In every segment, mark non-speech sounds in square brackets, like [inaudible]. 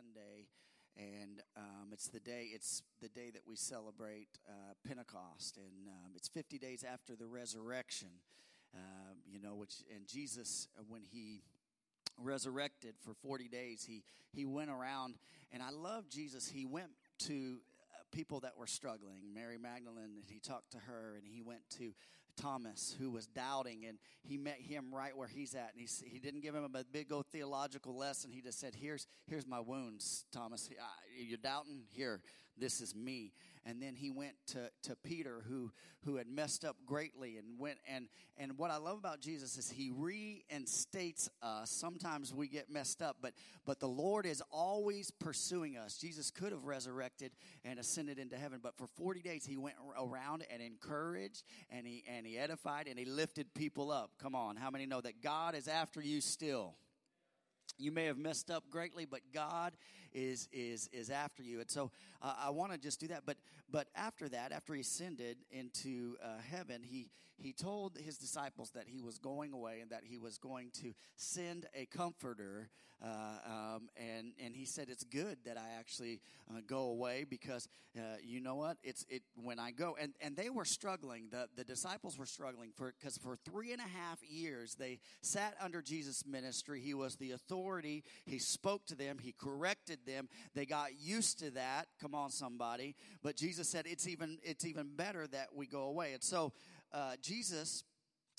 Sunday, and um, it's the day. It's the day that we celebrate uh, Pentecost, and um, it's 50 days after the resurrection. Uh, you know, which and Jesus when he resurrected for 40 days, he he went around, and I love Jesus. He went to uh, people that were struggling. Mary Magdalene, and he talked to her, and he went to Thomas, who was doubting, and he met him right where he's at. And he, he didn't give him a big old theological lesson. He just said, "Here's here's my wounds, Thomas. You're doubting. Here, this is me." And then he went to, to Peter, who who had messed up greatly, and went and and what I love about Jesus is he reinstates us. Sometimes we get messed up, but but the Lord is always pursuing us. Jesus could have resurrected and ascended into heaven, but for 40 days he went around and encouraged and he and he edified and he lifted people up. Come on, how many know that God is after you still? You may have messed up greatly, but God is is is after you. And so uh, I want to just do that. But but after that, after he ascended into uh, heaven, he he told his disciples that he was going away and that he was going to send a comforter. Uh, um, and and he said it's good that I actually uh, go away because uh, you know what? It's it when I go and and they were struggling. The the disciples were struggling for because for three and a half years they sat under Jesus' ministry. He was the authority. He spoke to them. He corrected them. They got used to that. Come on, somebody. But Jesus said it's even it's even better that we go away. And so uh, Jesus,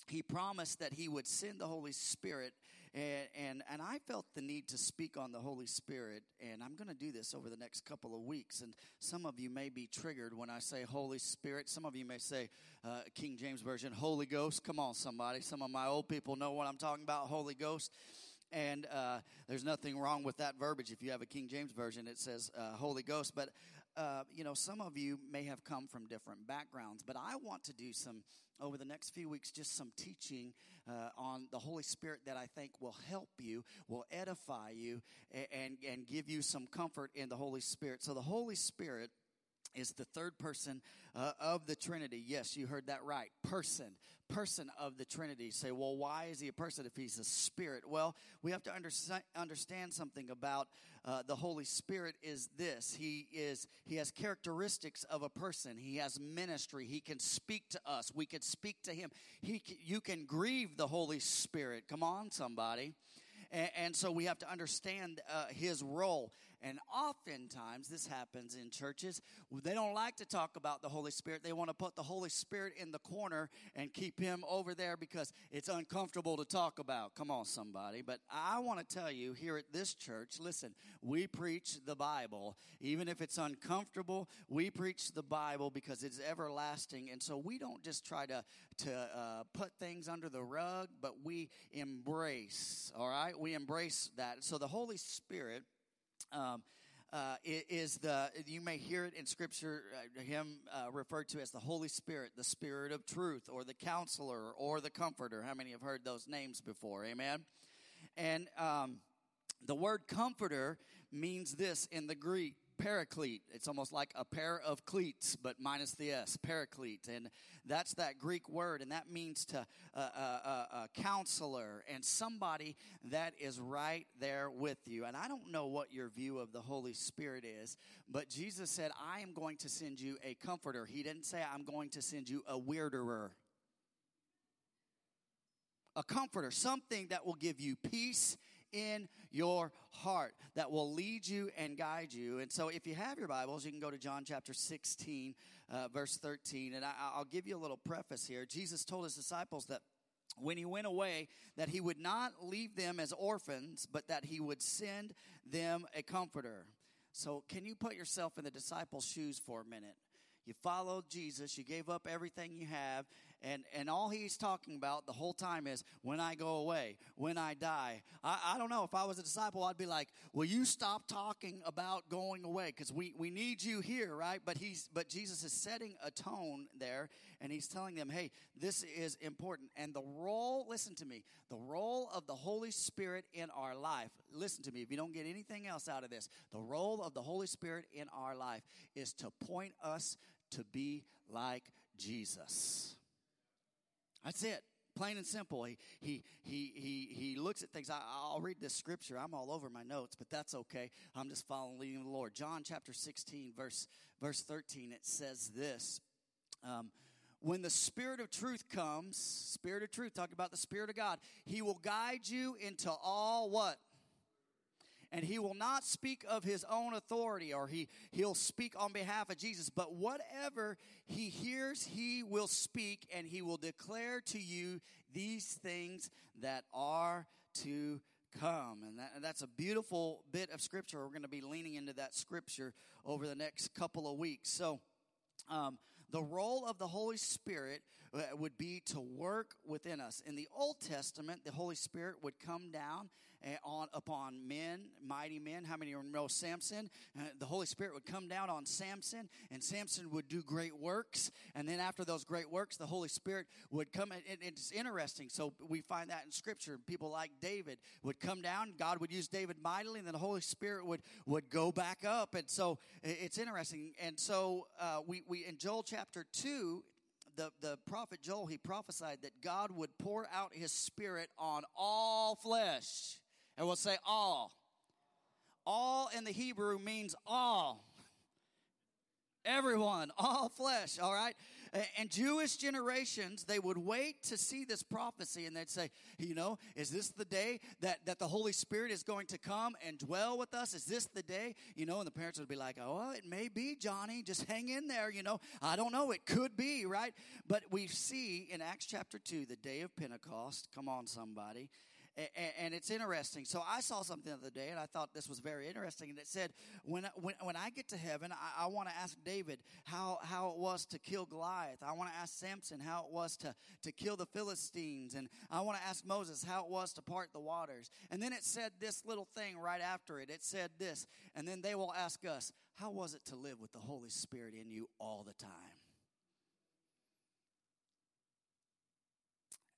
he promised that he would send the Holy Spirit. And, and, and I felt the need to speak on the Holy Spirit, and I'm going to do this over the next couple of weeks. And some of you may be triggered when I say Holy Spirit. Some of you may say, uh, King James Version, Holy Ghost. Come on, somebody. Some of my old people know what I'm talking about, Holy Ghost. And uh, there's nothing wrong with that verbiage. If you have a King James Version, it says uh, Holy Ghost. But uh, you know, some of you may have come from different backgrounds, but I want to do some, over the next few weeks, just some teaching uh, on the Holy Spirit that I think will help you, will edify you, and, and give you some comfort in the Holy Spirit. So the Holy Spirit is the third person uh, of the Trinity. Yes, you heard that right. Person, person of the Trinity. You say, well, why is he a person if he's a spirit? Well, we have to understand, understand something about uh, the Holy Spirit is this. He is, he has characteristics of a person. He has ministry. He can speak to us. We can speak to him. He, you can grieve the Holy Spirit. Come on, somebody. And, and so we have to understand uh, his role. And oftentimes, this happens in churches. They don't like to talk about the Holy Spirit. They want to put the Holy Spirit in the corner and keep him over there because it's uncomfortable to talk about. Come on, somebody. But I want to tell you here at this church listen, we preach the Bible. Even if it's uncomfortable, we preach the Bible because it's everlasting. And so we don't just try to, to uh, put things under the rug, but we embrace, all right? We embrace that. So the Holy Spirit um, uh, is the you may hear it in scripture uh, him uh, referred to as the holy spirit the spirit of truth or the counselor or the comforter. How many have heard those names before? Amen? And um, the word comforter means this in the greek paraclete. It's almost like a pair of cleats, but minus the S, paraclete. And that's that Greek word, and that means to uh, uh, uh, a counselor and somebody that is right there with you. And I don't know what your view of the Holy Spirit is, but Jesus said, I am going to send you a comforter. He didn't say, I'm going to send you a weirderer a comforter, something that will give you peace in your heart that will lead you and guide you. And so, if you have your Bibles, you can go to John chapter 16, uh, verse 13. And I, I'll give you a little preface here. Jesus told his disciples that when he went away that he would not leave them as orphans but that he would send them a comforter so can you put yourself in the disciples shoes for a minute you followed jesus you gave up everything you have and, and all he's talking about the whole time is when I go away, when I die. I, I don't know. If I was a disciple, I'd be like, will you stop talking about going away? Because we, we need you here, right? But he's, but Jesus is setting a tone there and he's telling them, hey, this is important. And the role, listen to me, the role of the Holy Spirit in our life, listen to me, if you don't get anything else out of this, the role of the Holy Spirit in our life is to point us to be like Jesus. That's it. plain and simple. He, he, he, he, he looks at things. I, will read this scripture. I'm all over my notes, but that's okay. I'm just following leading the Lord. John chapter 16, verse, verse 13, it says this. Um, when the Spirit of truth comes, Spirit of truth, talking about the Spirit of God, He will guide you into all what? And he will not speak of his own authority or he, he'll speak on behalf of Jesus, but whatever he hears, he will speak and he will declare to you these things that are to come. And, that, that's a beautiful bit of scripture. We're going to be leaning into that scripture over the next couple of weeks. So, um, the role of the Holy Spirit would be to work within us. In the Old Testament, the Holy Spirit would come down on upon men, mighty men. How many know Samson? Uh, the Holy Spirit would come down on Samson, and Samson would do great works. And then after those great works, the Holy Spirit would come. It's interesting. So we find that in Scripture. People like David would come down. God would use David mightily, and then the Holy Spirit would would go back up. And so it's interesting. And so uh, we we in Joel chapter two the, the prophet Joel, he prophesied that God would pour out his spirit on all flesh. And we'll say all. All in the Hebrew means all. Everyone, all flesh, all right? And Jewish generations, they would wait to see this prophecy and they'd say, you know, is this the day that, that the Holy Spirit is going to come and dwell with us? Is this the day? You know, and the parents would be like, oh, it may be, Johnny. Just hang in there, you know. I don't know. It could be, right? But we see in Acts chapter 2, the day of Pentecost, come on, somebody and it's interesting. So I saw something the other day, and I thought this was very interesting. And it said, "When when, when I get to heaven, I, I want to ask David how how it was to kill Goliath. I want to ask Samson how it was to to kill the Philistines, and I want to ask Moses how it was to part the waters." And then it said this little thing right after it. It said this, and then they will ask us, "How was it to live with the Holy Spirit in you all the time?"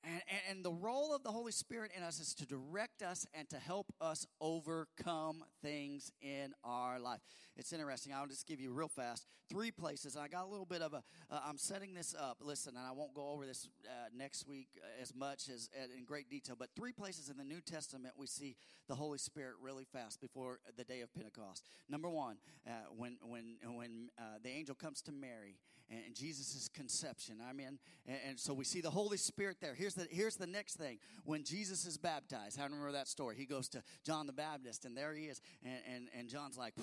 And, and, the role of the Holy Spirit in us is to direct us and to help us overcome things in our life. It's interesting. I'll just give you real fast three places. I got a little bit of a. am uh, setting this up. Listen, and I won't go over this uh, next week uh, as much as uh, in great detail, but three places in the New Testament we see the Holy Spirit really fast before the day of Pentecost. Number one, uh, when when when the angel comes to Mary and Jesus' conception. I mean, and, and, so we see the Holy Spirit there. Here's the here's the next thing. When Jesus is baptized, how remember that story? He goes to John the Baptist, and there he is, and and, and John's like,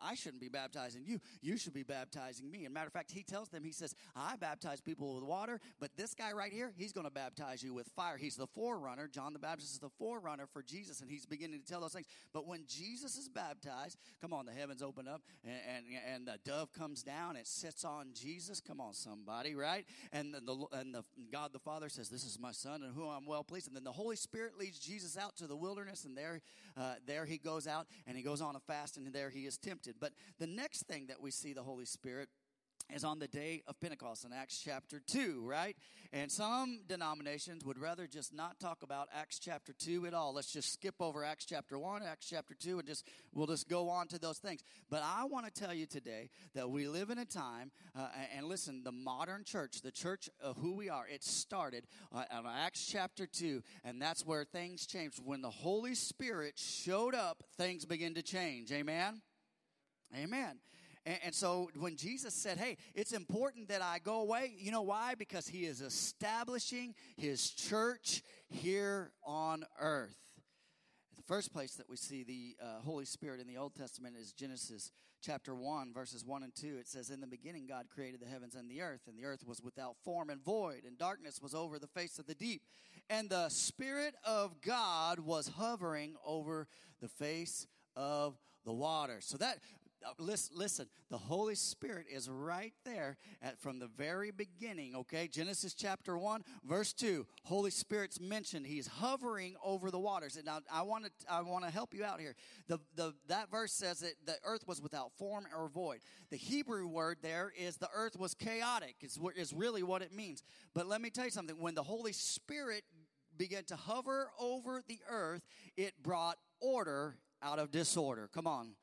I shouldn't be baptizing you. You should be baptizing me. And matter of fact, he tells them, he says, I baptize people with water, but this guy right here, he's going to baptize you with fire. He's the forerunner. John the Baptist is the forerunner for Jesus, and he's beginning to tell those things. But when Jesus is baptized, come on, the heavens open up, and and, and the dove comes down. It sits on Jesus. Come on, somebody, right? And the, and the God the Father says, "This is my Son, and whom I'm well pleased." And then the Holy Spirit leads Jesus out to the wilderness, and there, uh, there he goes out, and he goes on a fast, and there he is tempted. But the next thing that we see the Holy Spirit is on the day of Pentecost in Acts chapter 2, right? And some denominations would rather just not talk about Acts chapter 2 at all. Let's just skip over Acts chapter 1, Acts chapter 2, and just we'll just go on to those things. But I want to tell you today that we live in a time, uh, and listen, the modern church, the church of who we are, it started uh, on Acts chapter 2, and that's where things changed. When the Holy Spirit showed up, things begin to change. Amen? Amen. And, and, so when Jesus said, Hey, it's important that I go away, you know why? Because he is establishing his church here on earth. The first place that we see the uh, Holy Spirit in the Old Testament is Genesis chapter 1, verses 1 and 2. It says, In the beginning, God created the heavens and the earth, and the earth was without form and void, and darkness was over the face of the deep. And the Spirit of God was hovering over the face of the water. So that Uh, listen, listen, the Holy Spirit is right there at, from the very beginning, okay? Genesis chapter 1, verse 2. Holy Spirit's mentioned. He's hovering over the waters. And now I want to I want to help you out here. The, the, that verse says that the earth was without form or void. The Hebrew word there is the earth was chaotic, is, is really what it means. But let me tell you something. When the Holy Spirit began to hover over the earth, it brought order out of disorder. Come on.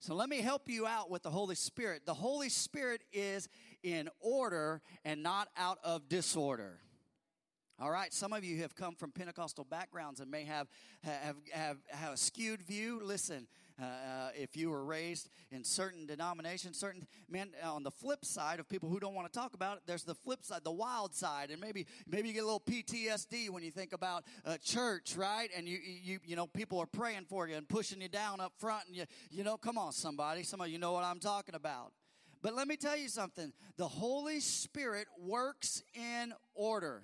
So let me help you out with the Holy Spirit. The Holy Spirit is in order and not out of disorder. All right, some of you have come from Pentecostal backgrounds and may have have have, have a skewed view. Listen, uh, uh, if you were raised in certain denominations, certain man. On the flip side of people who don't want to talk about it, there's the flip side, the wild side, and maybe maybe you get a little PTSD when you think about uh, church, right? And you you you know people are praying for you and pushing you down up front, and you you know, come on, somebody, some of you know what I'm talking about. But let me tell you something: the Holy Spirit works in order.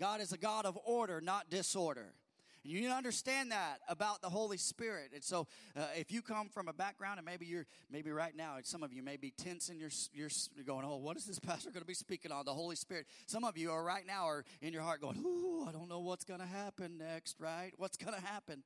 God is a God of order, not disorder. And you need to understand that about the Holy Spirit. And so, uh, if you come from a background, and maybe you're, maybe right now, some of you may be tense and you're, you're going, oh, what is this [laughs] pastor going to be speaking on? The Holy Spirit. Some of you are right now are in your heart going, oh, I don't know what's going to happen next, right? What's going to happen?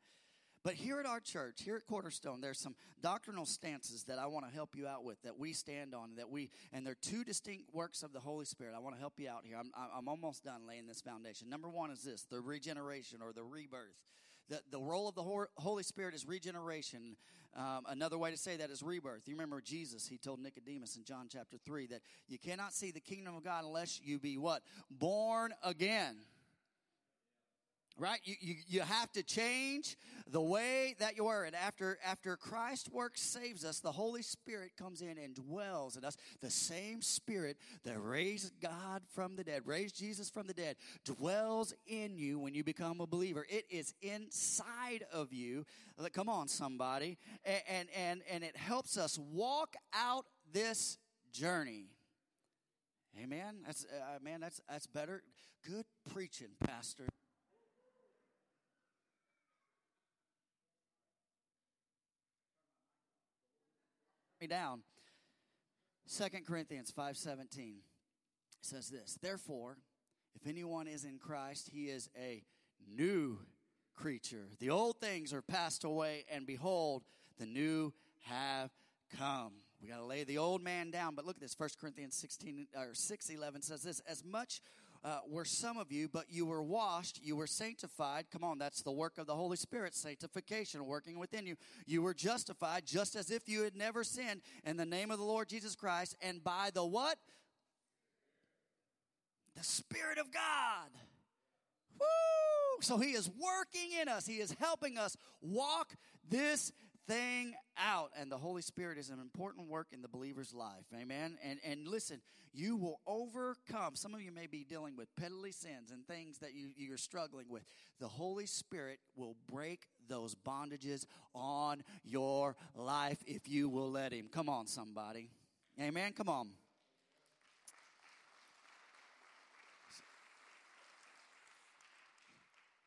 But here at our church, here at Cornerstone, there's some doctrinal stances that I want to help you out with that we stand on. That we and they're two distinct works of the Holy Spirit. I want to help you out here. I'm, I'm almost done laying this foundation. Number one is this: the regeneration or the rebirth. The, the role of the Holy Spirit is regeneration. Um, another way to say that is rebirth. You remember Jesus, he told Nicodemus in John chapter 3 that you cannot see the kingdom of God unless you be what? Born again right? You, you, you have to change the way that you are. And after after christ's work saves us the holy spirit comes in and dwells in us. The same spirit that raised god from the dead raised jesus from the dead dwells in you when you become a believer. It is inside of you. Come on somebody. And and and, it helps us walk out this journey. Amen? That's uh, man that's that's better. Good preaching pastor me down. Second Corinthians 5:17 says this, "Therefore, if anyone is in Christ, he is a new creature. The old things are passed away, and behold, the new have come." We got to lay the old man down. But look at this. 1 Corinthians 16 or 6:11 says this, "As much uh, were some of you, but you were washed, you were sanctified. Come on, that's the work of the Holy Spirit, sanctification working within you. You were justified just as if you had never sinned in the name of the Lord Jesus Christ, and by the what? The Spirit of God. Woo! So he is working in us. He is helping us walk this thing out. And the Holy Spirit is an important work in the believer's life. Amen. And and listen, you will overcome. Some of you may be dealing with petty sins and things that you, you're struggling with. The Holy Spirit will break those bondages on your life if you will let Him. Come on, somebody. Amen. Come on.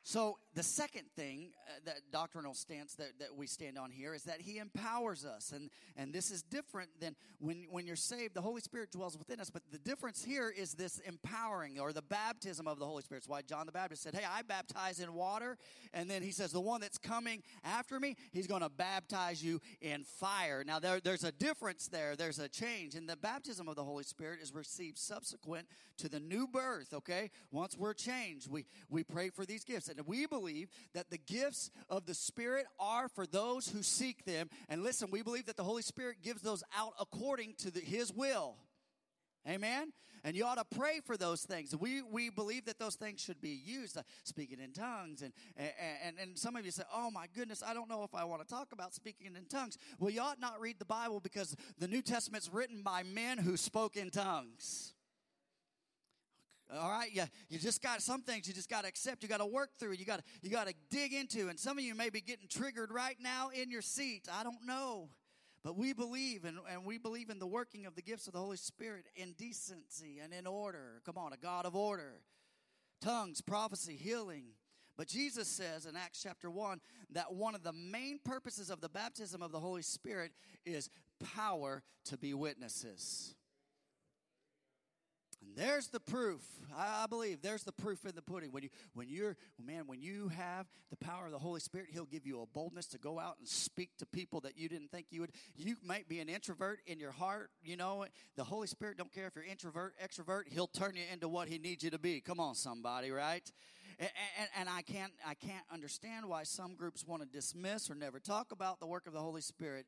So the second thing, uh, that doctrinal stance that, that we stand on here is that he empowers us. And, and this is different than when, when you're saved, the Holy Spirit dwells within us. But the difference here is this empowering or the baptism of the Holy Spirit. It's why John the Baptist said, Hey, I baptize in water. And then he says, The one that's coming after me, he's going to baptize you in fire. Now, there, there's a difference there. There's a change. And the baptism of the Holy Spirit is received subsequent to the new birth, okay? Once we're changed, we, we pray for these gifts. And we believe that the gifts of the Spirit are for those who seek them. And listen, we believe that the Holy Spirit gives those out according to the, His will. Amen? And you ought to pray for those things. We, we believe that those things should be used, uh, speaking in tongues. And, and, and some of you say, oh my goodness, I don't know if I want to talk about speaking in tongues. Well, you ought not read the Bible because the New Testament's written by men who spoke in tongues. All right, you, you just got some things you just got to accept. You got to work through. You got you got to dig into. And some of you may be getting triggered right now in your seat. I don't know, but we believe and, and we believe in the working of the gifts of the Holy Spirit in decency and in order. Come on, a God of order, tongues, prophecy, healing. But Jesus says in Acts chapter 1 that one of the main purposes of the baptism of the Holy Spirit is power to be witnesses. And there's the proof. I, believe there's the proof in the pudding. When you, when you're, man, when you have the power of the Holy Spirit, He'll give you a boldness to go out and speak to people that you didn't think you would. You might be an introvert in your heart. You know, the Holy Spirit don't care if you're introvert, extrovert. He'll turn you into what He needs you to be. Come on, somebody, right? And, and, and I can't, I can't understand why some groups want to dismiss or never talk about the work of the Holy Spirit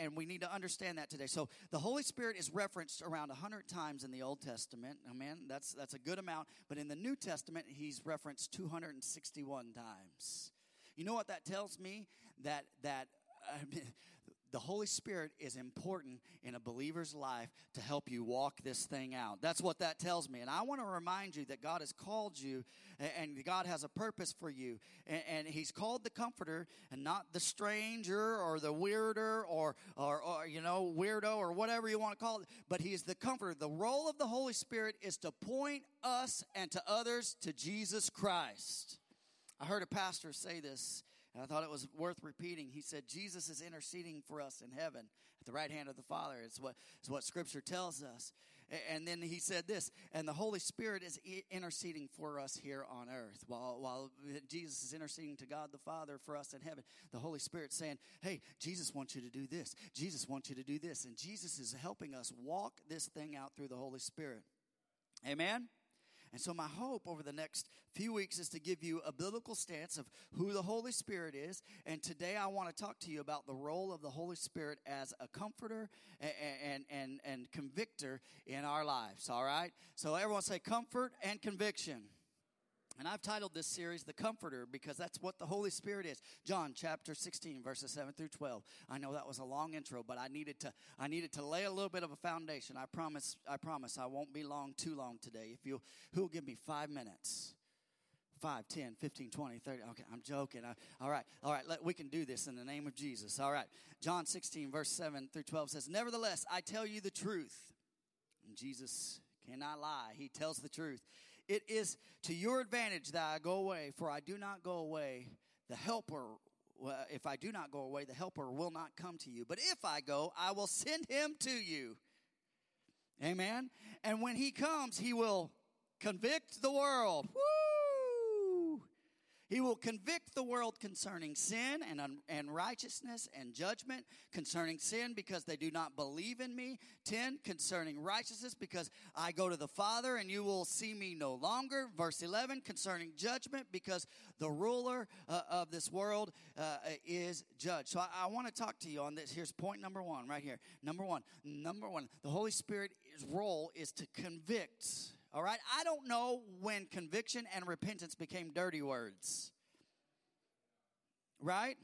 and we need to understand that today. So the Holy Spirit is referenced around 100 times in the Old Testament. Amen. That's, that's a good amount. But in the New Testament, he's referenced 261 times. You know what that tells me? That, that, [laughs] the Holy Spirit is important in a believer's life to help you walk this thing out. That's what that tells me. And I want to remind you that God has called you and God has a purpose for you. And, He's called the comforter and not the stranger or the weirder or, or, or, you know, weirdo or whatever you want to call it. But He is the comforter. The role of the Holy Spirit is to point us and to others to Jesus Christ. I heard a pastor say this and I thought it was worth repeating. He said, Jesus is interceding for us in heaven at the right hand of the Father. It's what, it's what Scripture tells us. And then he said this, and the Holy Spirit is interceding for us here on earth. While, while Jesus is interceding to God the Father for us in heaven, the Holy Spirit saying, Hey, Jesus wants you to do this. Jesus wants you to do this. And Jesus is helping us walk this thing out through the Holy Spirit. Amen? And so, my hope over the next few weeks is to give you a biblical stance of who the Holy Spirit is. And today, I want to talk to you about the role of the Holy Spirit as a comforter and, and, and, and convictor in our lives. All right? So, everyone say comfort and conviction. And I've titled this series The Comforter because that's what the Holy Spirit is. John chapter 16 verses 7 through 12. I know that was a long intro, but I needed to I needed to lay a little bit of a foundation. I promise I promise I won't be long too long today. If you who'll give me 5 minutes. 5, 10, 15, 20, 30. Okay, I'm joking. I, all right, all right, let, we can do this in the name of Jesus. All right. John 16, verse 7 through 12 says, Nevertheless, I tell you the truth. And Jesus cannot lie, he tells the truth. It is to your advantage that I go away, for I do not go away. The helper, well, if I do not go away, the helper will not come to you. But if I go, I will send him to you. Amen. And when he comes, he will convict the world. Woo! He will convict the world concerning sin and, and righteousness and judgment, concerning sin because they do not believe in me. 10, concerning righteousness because I go to the Father and you will see me no longer. Verse 11, concerning judgment because the ruler uh, of this world uh, is judged. So I, I want to talk to you on this. Here's point number one right here. Number one, number one, the Holy Spirit's role is to convict all right? I don't know when conviction and repentance became dirty words. Right?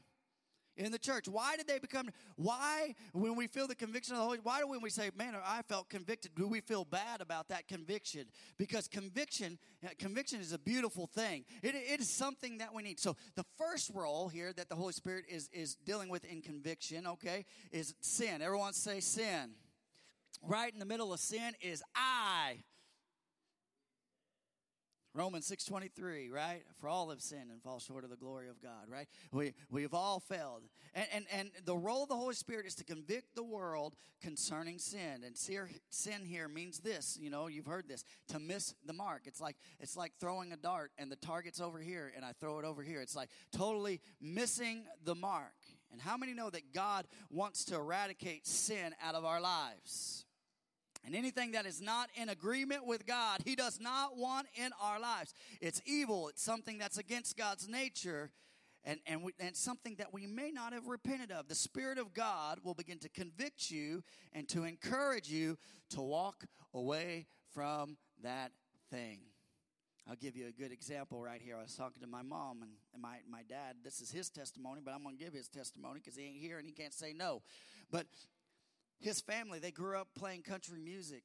in the church. Why did they become, why, when we feel the conviction of the Holy, why do when we say, man, I felt convicted, do we feel bad about that conviction? Because conviction, uh, conviction is a beautiful thing. It, it is something that we need. So the first role here that the Holy Spirit is, is dealing with in conviction, okay, is sin. Everyone say sin. Right in the middle of sin is I. Romans 6.23, right? For all have sinned and fall short of the glory of God, right? We, we've all failed. And, and, and the role of the Holy Spirit is to convict the world concerning sin. And sin here means this, you know, you've heard this, to miss the mark. It's like, it's like throwing a dart and the target's over here and I throw it over here. It's like totally missing the mark. And how many know that God wants to eradicate sin out of our lives? And anything that is not in agreement with God, He does not want in our lives. It's evil, it's something that's against God's nature, and, and, we, and something that we may not have repented of. The Spirit of God will begin to convict you and to encourage you to walk away from that thing. I'll give you a good example right here. I was talking to my mom and, my, my dad. This is his testimony, but I'm going to give his testimony because he ain't here and he can't say no. But his family, they grew up playing country music.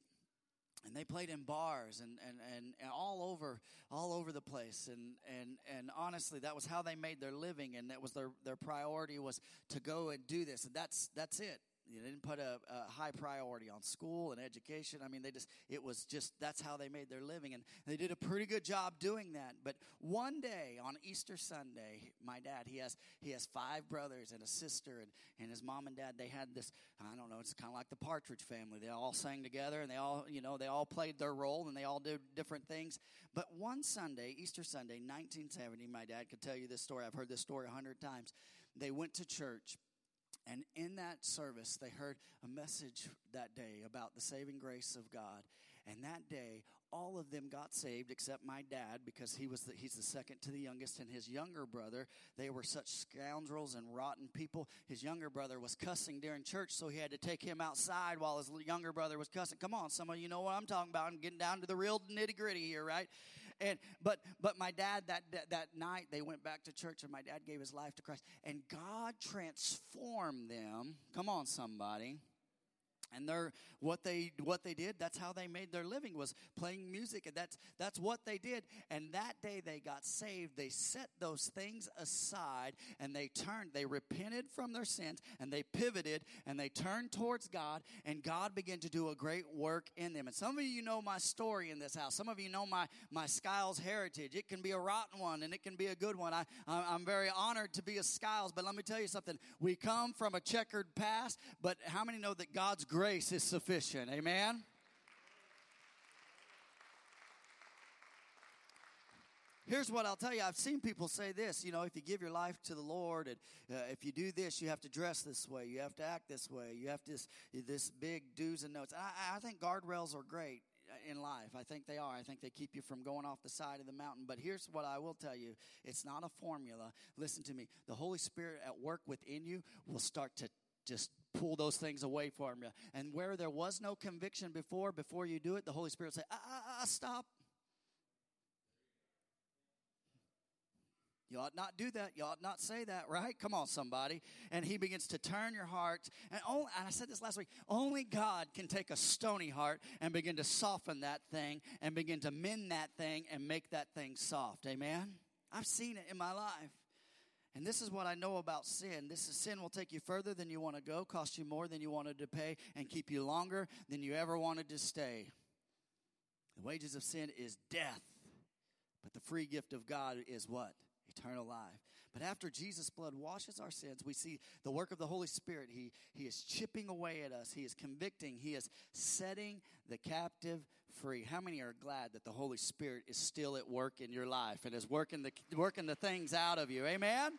And they played in bars and, and, and, and all over all over the place and, and, and honestly that was how they made their living and that was their, their priority was to go and do this and that's that's it they didn't put a, a, high priority on school and education. I mean, they just, it was just, that's how they made their living. And they did a pretty good job doing that. But one day on Easter Sunday, my dad, he has, he has five brothers and a sister, and, and his mom and dad, they had this, I don't know, it's kind of like the Partridge family. They all sang together and they all, you know, they all played their role and they all did different things. But one Sunday, Easter Sunday, 1970, my dad could tell you this story. I've heard this story a hundred times. They went to church and in that service, they heard a message that day about the saving grace of God. And that day, all of them got saved except my dad because he was the, he's the second to the youngest. And his younger brother they were such scoundrels and rotten people. His younger brother was cussing during church so he had to take him outside while his younger brother was cussing. Come on some of you know what i'm talking about. I'm getting down to the real nitty gritty here right and but but my dad that, that that night they went back to church and my dad gave his life to christ. And god transformed them. Come on somebody and they're what they what they did that's how they made their living was playing music and that's that's what they did. And that day they got saved they set those things aside and they turned they repented from their sins and they pivoted and they turned towards god and god began to do a great work in them. And some of you know my story in this house. Some of you know my my skiles heritage. It can be a rotten one and it can be a good one. I i'm very honored to be a skiles but let me tell you something. We come from a checkered past but how many know that god's grace is sufficient. Amen? Here's what I'll tell you. I've seen people say this. You know, if you give your life to the Lord, and uh, if you do this, you have to dress this way, you have to act this way, you have this this big do's and don'ts. I, I think guardrails are great in life. I think they are. I think they keep you from going off the side of the mountain. But here's what I will tell you: it's not a formula. Listen to me. The Holy Spirit at work within you will start to just pull those things away from you. And where there was no conviction before, before you do it, the Holy Spirit say, ah, ah, ah, stop. You ought not do that. You ought not say that, right? Come on, somebody. And he begins to turn your heart. And, only, and I said this last week only God can take a stony heart and begin to soften that thing and begin to mend that thing and make that thing soft. Amen? I've seen it in my life. And this is what I know about sin. This is sin will take you further than you want to go, cost you more than you wanted to pay, and keep you longer than you ever wanted to stay. The wages of sin is death, but the free gift of God is what? Eternal life. But after Jesus' blood washes our sins, we see the work of the Holy Spirit. He, he is chipping away at us, He is convicting, He is setting the captive free. How many are glad that the Holy Spirit is still at work in your life and is working the, working the things out of you? Amen?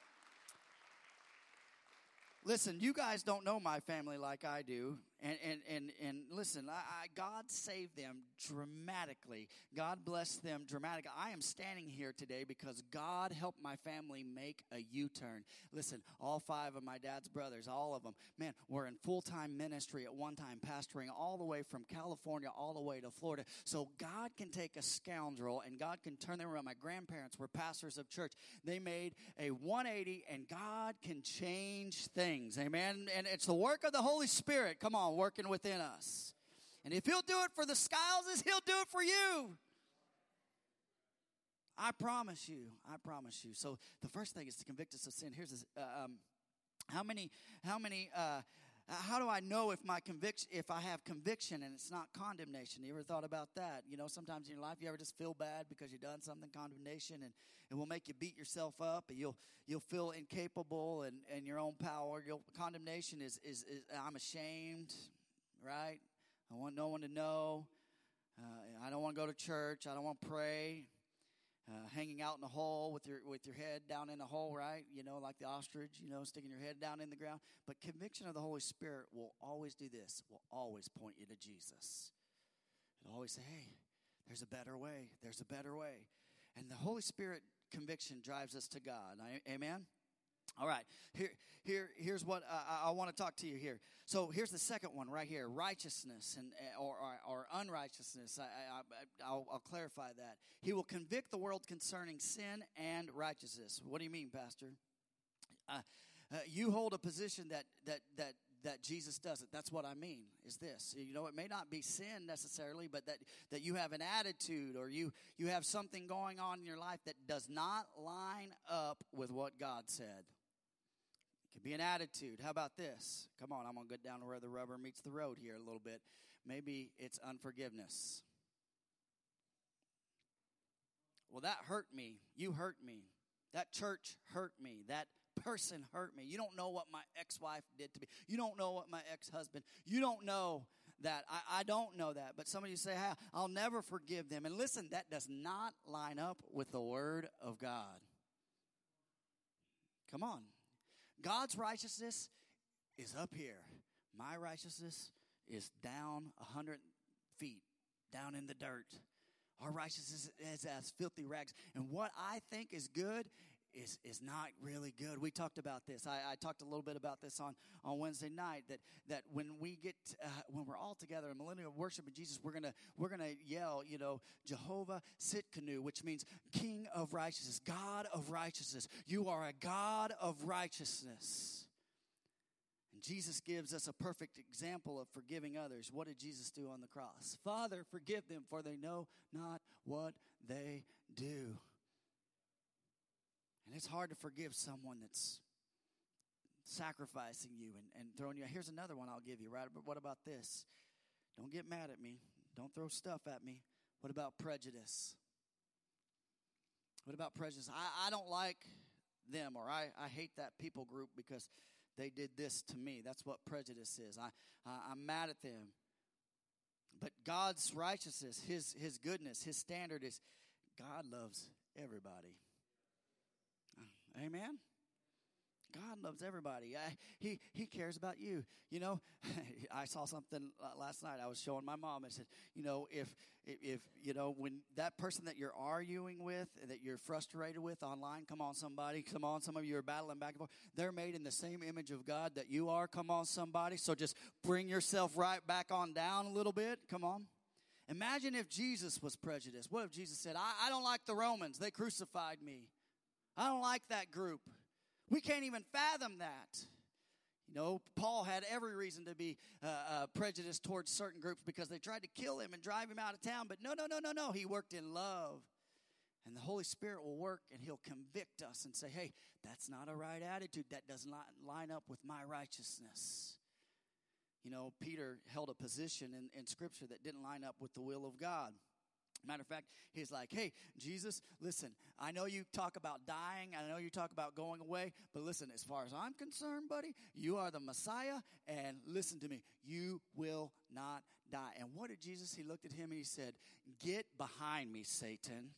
Listen, you guys don't know my family like I do. And, and, and, and listen, I, I, God saved them dramatically. God blessed them dramatically. I am standing here today because God helped my family make a U turn. Listen, all five of my dad's brothers, all of them, man, were in full time ministry at one time, pastoring all the way from California all the way to Florida. So God can take a scoundrel and God can turn them around. My grandparents were pastors of church. They made a 180 and God can change things. Amen. And it's the work of the Holy Spirit. Come on working within us. And if He'll do it for the Skileses, He'll do it for you. I promise you. I promise you. So the first thing is to convict us of sin. Here's uh, um, how many, how many, uh, how do I know if my conviction, if I have conviction and it's not condemnation? You ever thought about that? You know, sometimes in your life you ever just feel bad because you've done something, condemnation, and it will make you beat yourself up, and you'll you'll feel incapable and, and your own power. Your condemnation is, is, is I'm ashamed, right? I want no one to know. Uh, I don't want to go to church. I don't want to pray. Uh, hanging out in a hole with your with your head down in a hole, right? You know, like the ostrich, you know, sticking your head down in the ground. But conviction of the Holy Spirit will always do this. Will always point you to Jesus. It'll always say, "Hey, there's a better way. There's a better way." And the Holy Spirit conviction drives us to God. Amen. All right, here, here, here's what I, I want to talk to you here. So here's the second one right here: righteousness and eh, or, or, or unrighteousness. I, will clarify that. He will convict the world concerning sin and righteousness. What do you mean, Pastor? Uh, uh, you hold a position that that that that Jesus doesn't. That's what I mean. Is this you know it may not be sin necessarily, but that that you have an attitude or you you have something going on in your life that does not line up with what God said. It could be an attitude. How about this? Come on, I'm to get down to where the rubber meets the road here a little bit. Maybe it's unforgiveness. Well, that hurt me. You hurt me. That church hurt me. That person hurt me. You don't know what my ex wife did to me. You don't know what my ex husband. You don't know that. I, I, don't know that. But some of you say, hey, I'll never forgive them. And listen, that does not line up with the Word of God. Come on. God's righteousness is up here. My righteousness is down a hundred feet down in the dirt. Our righteousness is as filthy rags. And what I think is good is, is not really good. We talked about this. I, I talked a little bit about this on, on Wednesday night. That that when we get uh, when we're all together in millennial worship of Jesus, we're gonna we're gonna yell, you know, Jehovah Tsidkenu, which means King of righteousness, God of righteousness. You are a God of righteousness. And Jesus gives us a perfect example of forgiving others. What did Jesus do on the cross? Father, forgive them, for they know not what they do. And it's hard to forgive someone that's sacrificing you and, and throwing you. Here's another one I'll give you, right? But what about this? Don't get mad at me. Don't throw stuff at me. What about prejudice? What about prejudice? I, I don't like them or I, I hate that people group because they did this to me. That's what prejudice is. I, I, I'm mad at them. But God's righteousness, His, His goodness, His standard is God loves everybody. Amen. God loves everybody. I, he he cares about you. You know, [laughs] I saw something last night. I was showing my mom. I said, you know, if if you know when that person that you're arguing with, that you're frustrated with online, come on, somebody, come on, some of you are battling back and forth. They're made in the same image of God that you are. Come on, somebody. So just bring yourself right back on down a little bit. Come on. Imagine if Jesus was prejudiced. What if Jesus said, I, I don't like the Romans. They crucified me. I don't like that group. We can't even fathom that. You know, Paul had every reason to be uh, uh, prejudiced towards certain groups because they tried to kill him and drive him out of town. But no, no, no, no, no. He worked in love. And the Holy Spirit will work and He'll convict us and say, hey, that's not a right attitude. That does not line up with my righteousness. You know, Peter held a position in, in Scripture that didn't line up with the will of God. Matter of fact, he's like, hey, Jesus, listen, I know you talk about dying. I know you talk about going away. But listen, as far as I'm concerned, buddy, you are the Messiah. And listen to me, you will not die. And what did Jesus? He looked at him and he said, Get behind me, Satan.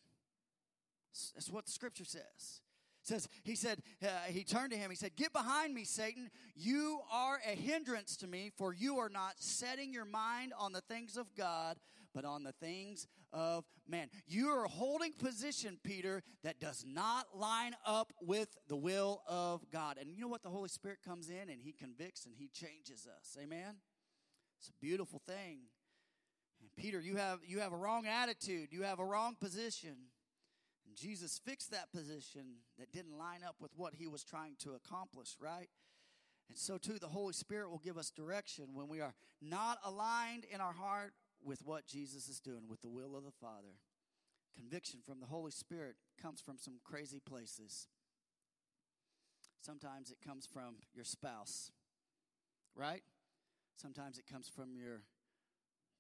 That's what the scripture says. Says he said uh, he turned to him he said get behind me satan you are a hindrance to me for you are not setting your mind on the things of god but on the things of man. You are holding position, Peter, that does not line up with the will of God. And you know what? The Holy Spirit comes in and He convicts and He changes us. Amen? It's a beautiful thing. And Peter, you have you have a wrong attitude. You have a wrong position. And Jesus fixed that position that didn't line up with what he was trying to accomplish, right? And so too the Holy Spirit will give us direction when we are not aligned in our heart with what Jesus is doing, with the will of the Father. Conviction from the Holy Spirit comes from some crazy places. Sometimes it comes from your spouse, right? Sometimes it comes from your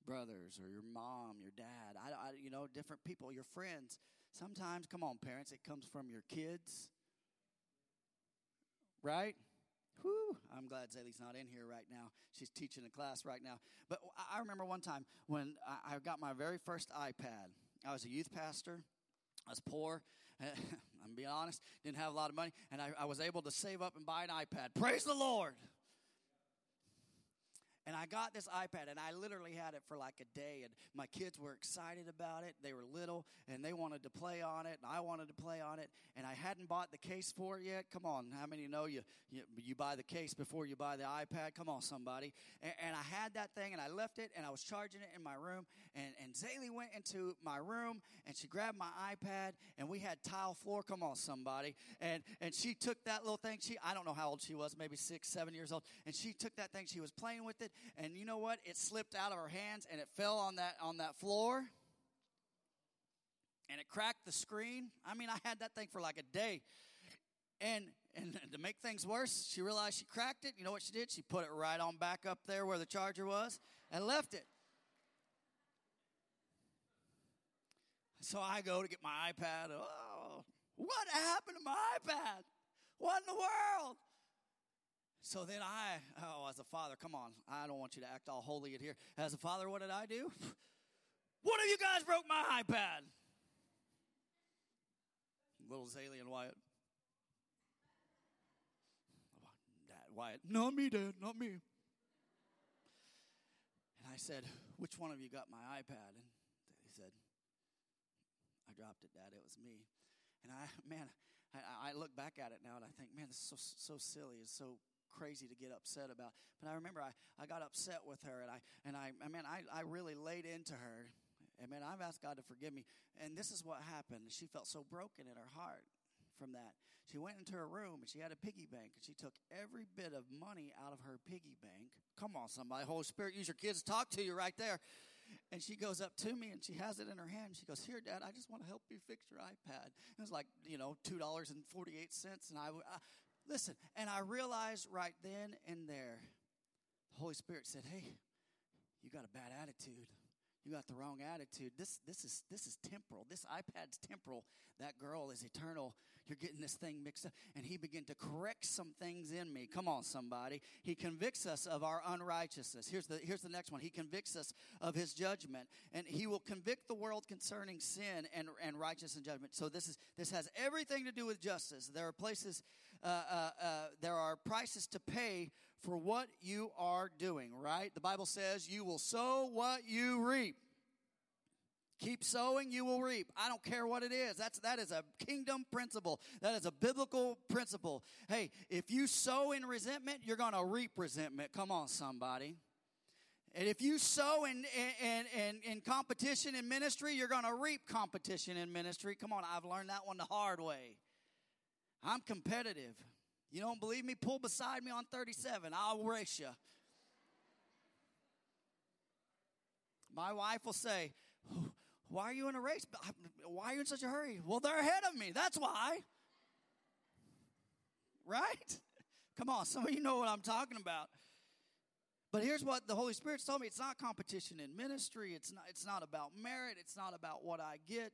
brothers or your mom, your dad, I, I, you know, different people, your friends. Sometimes, come on, parents, it comes from your kids, right? Whew, I'm glad Zaylee's not in here right now. She's teaching a class right now. But I remember one time when I got my very first iPad. I was a youth pastor. I was poor. [laughs] I'm being honest. Didn't have a lot of money. And I, I was able to save up and buy an iPad. Praise the Lord. And I got this iPad and I literally had it for like a day. And my kids were excited about it. They were little and they wanted to play on it. And I wanted to play on it. And I hadn't bought the case for it yet. Come on. How many know you, you, you buy the case before you buy the iPad? Come on, somebody. And, and, I had that thing and I left it and I was charging it in my room. And, and Zaylee went into my room and she grabbed my iPad and we had tile floor. Come on, somebody. And, and she took that little thing. She, I don't know how old she was, maybe six, seven years old. And she took that thing. She was playing with it and you know what? It slipped out of her hands and it fell on that on that floor. And it cracked the screen. I mean, I had that thing for like a day. And and [laughs] to make things worse, she realized she cracked it. You know what she did? She put it right on back up there where the charger was and left it. So I go to get my iPad. Oh, what happened to my iPad? What in the world? So then I, oh, as a father, come on, I don't want you to act all holy in here. As a father, what did I do? [laughs] What of you guys broke my iPad? Little Zaylee and Wyatt. Dad, Wyatt, not me, Dad, not me. And I said, Which one of you got my iPad? And he said, I dropped it, Dad. It was me. And I, man, I, I look back at it now and I think, man, this is so, so silly. It's so crazy to get upset about. But I remember I, I got upset with her and I, and I, I mean, I, I really laid into her. And man, I've asked God to forgive me. And this is what happened. She felt so broken in her heart from that. She went into her room and she had a piggy bank and she took every bit of money out of her piggy bank. Come on, somebody. Holy Spirit, use your kids to talk to you right there. And she goes up to me and she has it in her hand. She goes, Here, Dad, I just want to help you fix your iPad. It was like, you know, $2.48. And I, I listen, and I realized right then and there, the Holy Spirit said, Hey, you got a bad attitude. You got the wrong attitude. This, this, is, this is temporal. This iPad's temporal. That girl is eternal. You're getting this thing mixed up. And he began to correct some things in me. Come on, somebody. He convicts us of our unrighteousness. Here's the, here's the next one. He convicts us of his judgment. And he will convict the world concerning sin and, and righteousness and judgment. So this, is, this has everything to do with justice. There are places, uh, uh, uh, there are prices to pay for what you are doing, right? The Bible says you will sow what you reap. Keep sowing, you will reap. I don't care what it is. That's that is a kingdom principle. That is a biblical principle. Hey, if you sow in resentment, you're going to reap resentment. Come on, somebody. And if you sow in, in, in, in competition in ministry, you're going to reap competition in ministry. Come on, I've learned that one the hard way. I'm competitive. You don't believe me? Pull beside me on 37. I'll race you. My wife will say, why are you in a race? Why are you in such a hurry? Well, they're ahead of me. That's why. Right? Come on, some of you know what I'm talking about. But here's what the Holy Spirit's told me it's not competition in ministry, it's not, it's not about merit, it's not about what I get.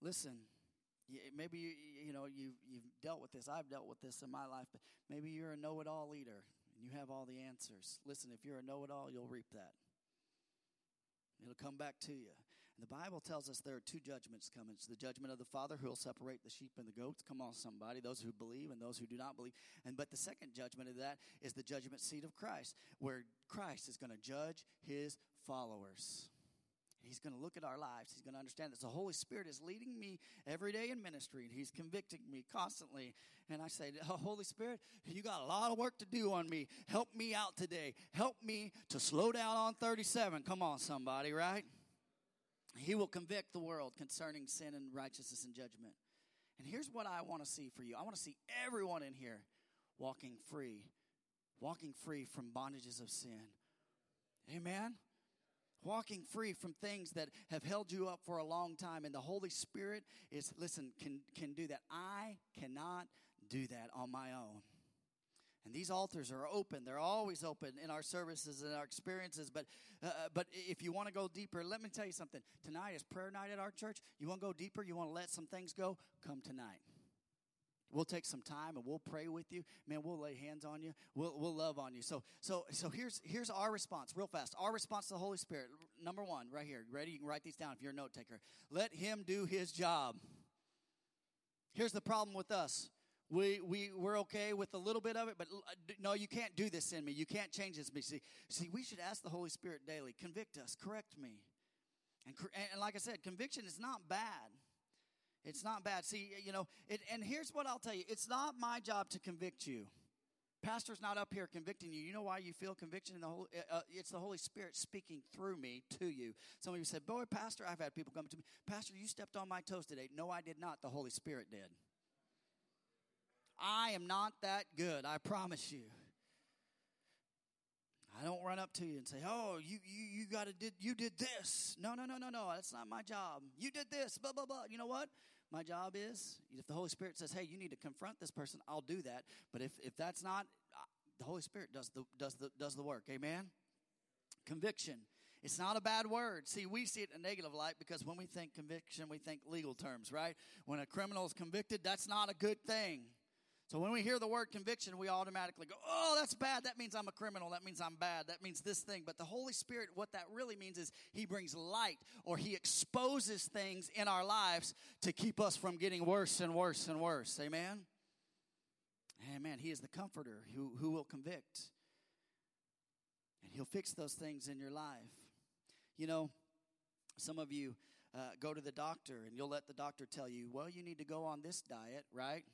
Listen, maybe you, you know you've, you've dealt with this i've dealt with this in my life but maybe you're a know-it-all leader and you have all the answers listen if you're a know-it-all you'll reap that It'll come back to you. And the Bible tells us there are two judgments coming. It's the judgment of the Father who will separate the sheep and the goats. Come on, somebody. Those who believe and those who do not believe. And but the second judgment of that is the judgment seat of Christ, where Christ is going to judge his followers. He's going to look at our lives. He's going to understand that the Holy Spirit is leading me every day in ministry, and He's convicting me constantly. And I say, oh, Holy Spirit, you got a lot of work to do on me. Help me out today. Help me to slow down on 37. Come on, somebody, right? He will convict the world concerning sin and righteousness and judgment. And here's what I want to see for you I want to see everyone in here walking free, walking free from bondages of sin. Amen? Walking free from things that have held you up for a long time. And the holy spirit is listen can can do that. I cannot do that on my own. And these altars are open. They're always open in our services and our experiences. But uh, but if you want to go deeper let me tell you something. Tonight is prayer night at our church. You want to go deeper? You want to let some things go? Come tonight We'll take some time and we'll pray with you. Man, we'll lay hands on you. We'll, we'll love on you. So, so, so here's, here's our response, real fast. Our response to the Holy Spirit. Number one, right here. Ready? You can write these down if you're a note taker. Let Him do His job. Here's the problem with us. We, we, we're okay with a little bit of it, but uh, no, you can't do this in me. You can't change this. See, see, we should ask the Holy Spirit daily, convict us, correct me. And, and like I said, conviction is not bad. It's not bad. See, you know, it, and here's what I'll tell you it's not my job to convict you. Pastor's not up here convicting you. You know why you feel conviction in the Holy? Uh, uh, it's the Holy Spirit speaking through me to you. Some of you said, "Boy, Pastor, I've had people come to me, Pastor, you stepped on my toes today." No, I did not. The Holy Spirit did. I am not that good. I promise you. I don't run up to you and say, "Oh, you you you got to did you did this." No, no, no, no, no. That's not my job. You did this. Blah blah blah. You know what? My job is if the Holy Spirit says, "Hey, you need to confront this person," I'll do that. But if if that's not, the Holy Spirit does the does the does the work. Amen. Conviction. It's not a bad word. See, we see it in a negative light because when we think conviction, we think legal terms, right? When a criminal is convicted, that's not a good thing. So when we hear the word conviction, we automatically go, oh, that's bad. That means I'm a criminal. That means I'm bad. That means this thing. But the Holy Spirit, what that really means is He brings light or He exposes things in our lives to keep us from getting worse and worse and worse. Amen? Amen. He is the comforter who, who will convict. And he'll fix those things in your life. You know, some of you uh, go to the doctor and you'll let the doctor tell you, well, you need to go on this diet, right?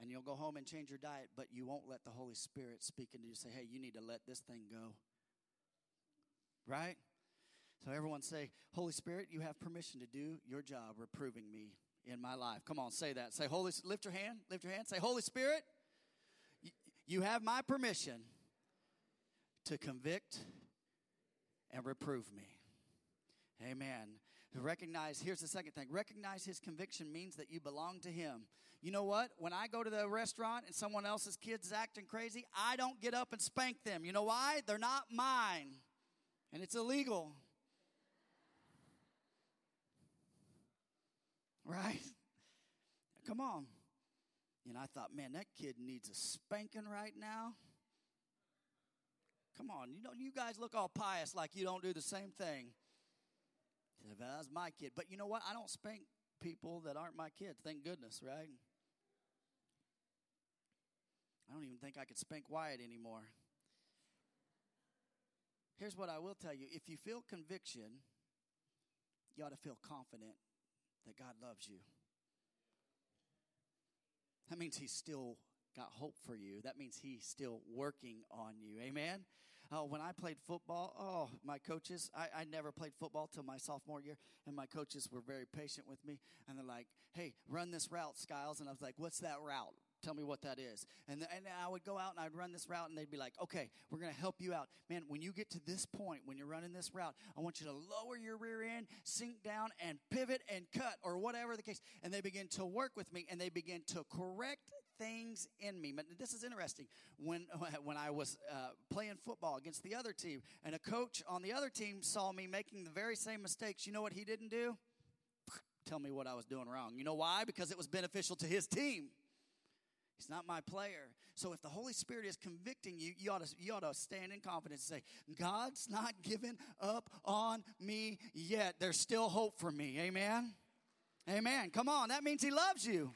And you'll go home and change your diet, but you won't let the Holy Spirit speak into you say, hey, you need to let this thing go. Right? So everyone say, Holy Spirit, you have permission to do your job reproving me in my life. Come on, say that. Say, Holy, lift your hand, lift your hand. Say, Holy Spirit, you have my permission to convict and reprove me. Amen. Recognize, here's the second thing recognize his conviction means that you belong to him. You know what? When I go to the restaurant and someone else's kid's acting crazy, I don't get up and spank them. You know why? They're not mine, and it's illegal. [laughs] Right? Come on. And I thought, man, that kid needs a spanking right now. Come on, you know, you guys look all pious like you don't do the same thing. That's my kid. But you know what? I don't spank people that aren't my kids. Thank goodness, right? I don't even think I could spank Wyatt anymore. Here's what I will tell you if you feel conviction, you ought to feel confident that God loves you. That means He's still got hope for you. That means He's still working on you. Amen? Uh, when I played football, oh, my coaches, I, I never played football till my sophomore year, and my coaches were very patient with me. And they're like, hey, run this route, Skiles. And I was like, what's that route? Tell me what that is. And, the, and I would go out and I'd run this route, and they'd be like, okay, we're going to help you out. Man, when you get to this point, when you're running this route, I want you to lower your rear end, sink down, and pivot and cut, or whatever the case. And they begin to work with me, and they begin to correct things in me. But this is interesting. When [laughs] when I was uh, playing football against the other team, and a coach on the other team saw me making the very same mistakes, you know what he didn't do? [laughs] Tell me what I was doing wrong. You know why? Because it was beneficial to his team. He's not my player. So if the Holy Spirit is convicting you, you ought to, you ought to stand in confidence and say, God's not given up on me yet. There's still hope for me. Amen? Amen. Come on. That means He loves you.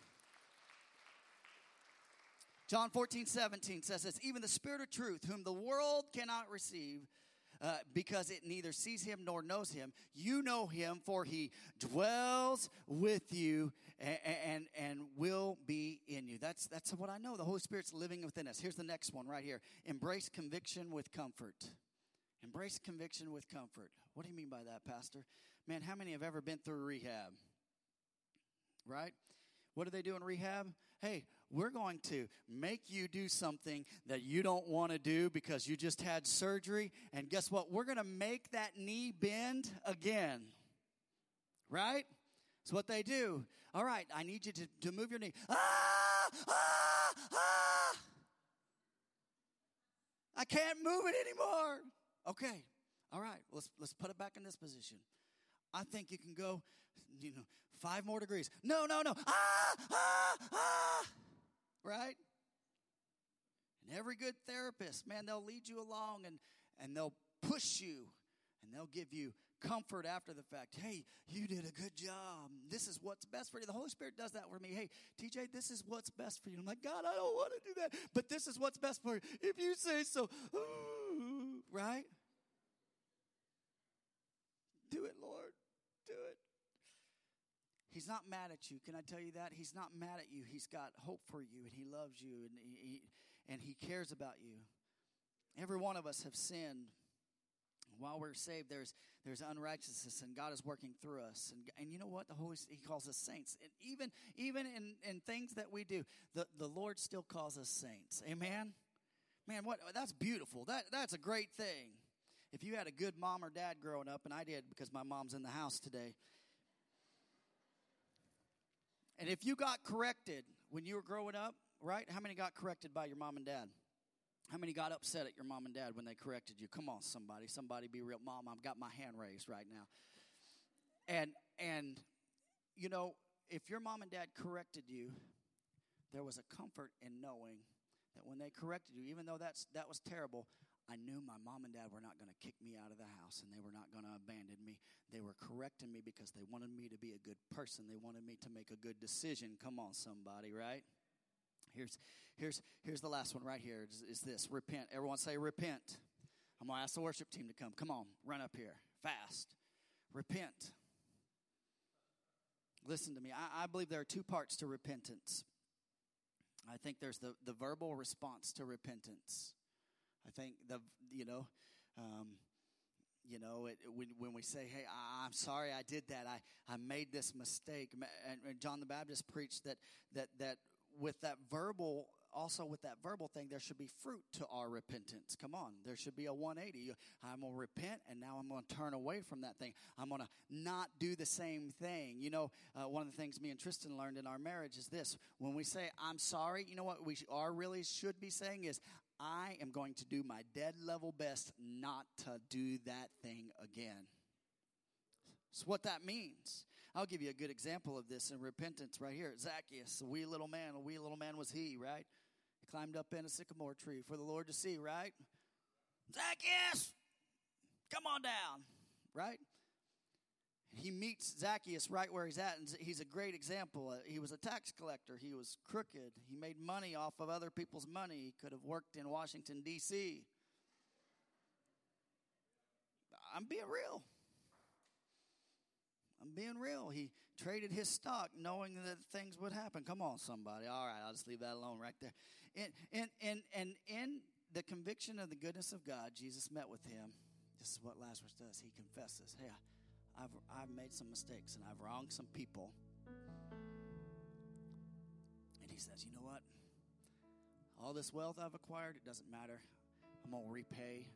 John 14, 17 says this Even the Spirit of truth, whom the world cannot receive, uh, because it neither sees him nor knows him. You know him, for he dwells with you and, and, and will be in you. That's, that's what I know. The Holy Spirit's living within us. Here's the next one right here embrace conviction with comfort. Embrace conviction with comfort. What do you mean by that, Pastor? Man, how many have ever been through rehab? Right? What do they do in rehab? Hey, we're going to make you do something that you don't want to do because you just had surgery. And guess what? We're going to make that knee bend again. Right? That's what they do. All right, I need you to, to move your knee. Ah, ah, ah. I can't move it anymore. Okay. All right, let's let's put it back in this position. I think you can go, you know, five more degrees. No, no, no. Ah, ah, ah right? And every good therapist, man, they'll lead you along and, and they'll push you and they'll give you comfort after the fact. Hey, you did a good job. This is what's best for you. The Holy Spirit does that for me. Hey, TJ, this is what's best for you. I'm like, God, I don't want to do that, but this is what's best for you. If you say so, [gasps] right? Do it, Lord. He's not mad at you. Can I tell you that? He's not mad at you. He's got hope for you and he loves you and he, and he cares about you. Every one of us have sinned. While we're saved, there's there's unrighteousness, and God is working through us. And, and you know what? The Holy He calls us saints. And even even in, in things that we do, the, the Lord still calls us saints. Amen. Man, what that's beautiful. That that's a great thing. If you had a good mom or dad growing up, and I did because my mom's in the house today, and if you got corrected when you were growing up, right? How many got corrected by your mom and dad? How many got upset at your mom and dad when they corrected you? Come on, somebody. Somebody be real. Mom, I've got my hand raised right now. And and you know, if your mom and dad corrected you, there was a comfort in knowing that when they corrected you, even though that's that was terrible, I knew my mom and dad were not going to kick me out of the house and they were not going to abandon me. They were correcting me because they wanted me to be a good person. They wanted me to make a good decision. Come on, somebody, right? Here's, here's, here's the last one right here is, is this repent. Everyone say repent. I'm going to ask the worship team to come. Come on, run up here fast. Repent. Listen to me. I, I believe there are two parts to repentance. I think there's the, the verbal response to repentance. I think the you know, um, you know, it, when when we say, "Hey, I, am sorry, I did that. I I made this mistake," and, and John the Baptist preached that that that with that verbal also with that verbal thing, there should be fruit to our repentance. Come on, there should be a 180. I'm going to repent, and now I'm going to turn away from that thing. I'm going to not do the same thing. You know, uh, one of the things me and Tristan learned in our marriage is this when we say, I'm sorry, you know what we are really should be saying is, I am going to do my dead level best not to do that thing again. So, what that means. I'll give you a good example of this in repentance right here. Zacchaeus, a wee little man, a wee little man was he, right? He climbed up in a sycamore tree for the Lord to see, right? Zacchaeus, come on down, right? He meets Zacchaeus right where he's at, and he's a great example. Uh, he was a tax collector. He was crooked. He made money off of other people's money. He could have worked in Washington, D.C. I'm being real. I'm being real. He traded his stock knowing that things would happen. Come on, somebody. All right, I'll just leave that alone right there. And, and, and, and in the conviction of the goodness of God, Jesus met with him. This is what Lazarus does. He confesses, Hey, I've, I've made some mistakes and I've wronged some people. And he says, You know what? All this wealth I've acquired, it doesn't matter. I'm going to repay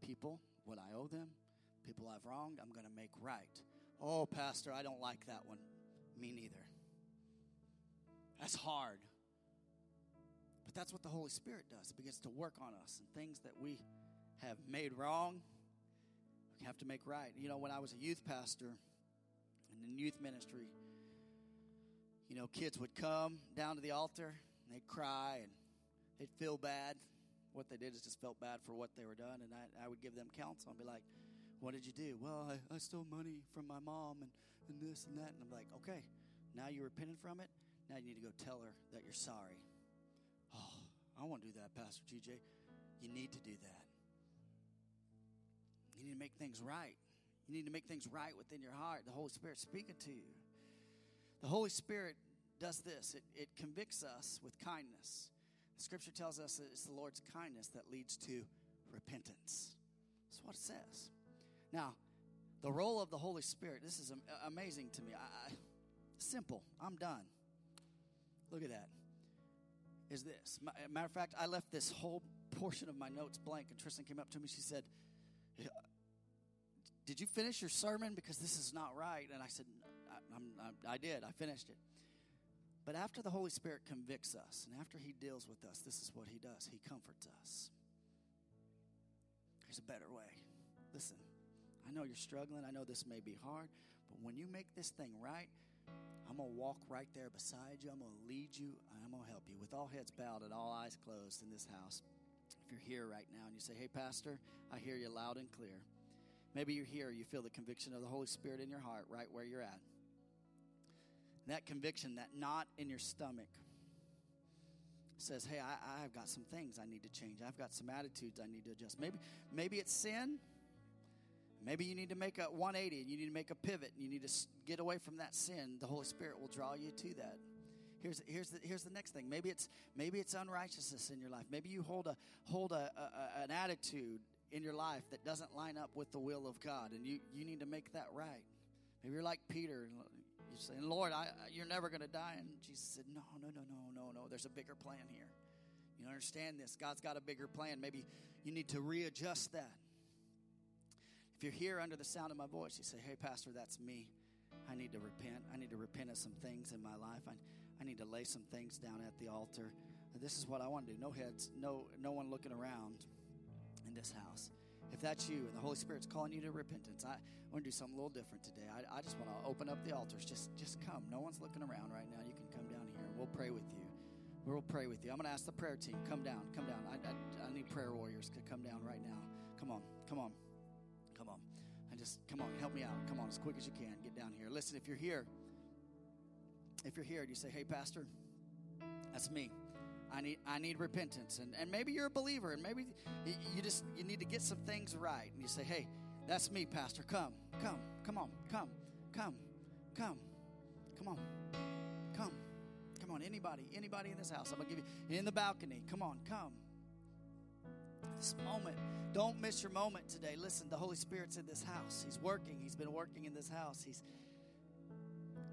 people what I owe them, people I've wronged, I'm going to make right. Oh, Pastor, I don't like that one. Me neither. That's hard. But that's what the Holy Spirit does. It begins to work on us and things that we have made wrong, have to make right. You know, when I was a youth pastor and in youth ministry, you know, kids would come down to the altar and they'd cry and they'd feel bad. What they did is just felt bad for what they were done, and I, I would give them counsel. I'd be like, what did you do? Well, I, I stole money from my mom and, and this and that. And I'm like, Okay, now you repented from it. Now you need to go tell her that you're sorry. Oh, I won't do that, Pastor TJ. You need to do that. You need to make things right. You need to make things right within your heart. The Holy Spirit speaking to you. The Holy Spirit does this it, it convicts us with kindness. The scripture tells us that it's the Lord's kindness that leads to repentance. That's what it says. Now, the role of the Holy Spirit, this is amazing to me. I, I, simple. I'm done. Look at that. Is this. Matter of fact, I left this whole portion of my notes blank, and Tristan came up to me. She said, Did you finish your sermon? Because this is not right. And I said, I, I, I did. I finished it. But after the Holy Spirit convicts us and after He deals with us, this is what He does He comforts us. There's a better way. Listen, I know you're struggling. I know this may be hard, but when you make this thing right, I'm going to walk right there beside you. I'm going to lead you. I'm going to help you. With all heads bowed and all eyes closed in this house, if you're here right now and you say, Hey, Pastor, I hear you loud and clear. Maybe you're here, you feel the conviction of the Holy Spirit in your heart right where you're at. That conviction, that knot in your stomach, says, Hey, I, I've got some things I need to change. I've got some attitudes I need to adjust. Maybe, maybe it's sin. Maybe you need to make a 180 and you need to make a pivot and you need to get away from that sin. The Holy Spirit will draw you to that. Here's, here's, the, here's the next thing. Maybe it's, maybe it's unrighteousness in your life. Maybe you hold, a, hold a, a, an attitude in your life that doesn't line up with the will of God and you, you need to make that right. Maybe you're like Peter you're saying, Lord, I, you're never going to die. And Jesus said, No, no, no, no, no, no. There's a bigger plan here. You understand this? God's got a bigger plan. Maybe you need to readjust that. If you're here under the sound of my voice, you say, Hey, Pastor, that's me. I need to repent. I need to repent of some things in my life. I, I need to lay some things down at the altar. This is what I want to do. No heads, no, no one looking around in this house. If that's you and the Holy Spirit's calling you to repentance, I want to do something a little different today. I, I just want to open up the altars. Just, just come. No one's looking around right now. You can come down here and we'll pray with you. We'll pray with you. I'm going to ask the prayer team, come down, come down. I, I, I need prayer warriors to come down right now. Come on, come on. Come on. And just come on, help me out. Come on, as quick as you can. Get down here. Listen, if you're here, if you're here and you say, hey, Pastor, that's me. I need I need repentance. And and maybe you're a believer and maybe you just you need to get some things right. And you say, "Hey, that's me, pastor. Come. Come. Come on. Come. Come. Come. Come on. Come. Come on. Anybody, anybody in this house. I'm going to give you in the balcony. Come on. Come. This moment. Don't miss your moment today. Listen, the Holy Spirit's in this house. He's working. He's been working in this house. He's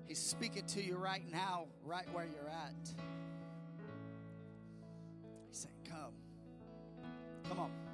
He's speaking to you right now, right where you're at. He's saying, Come. Come on.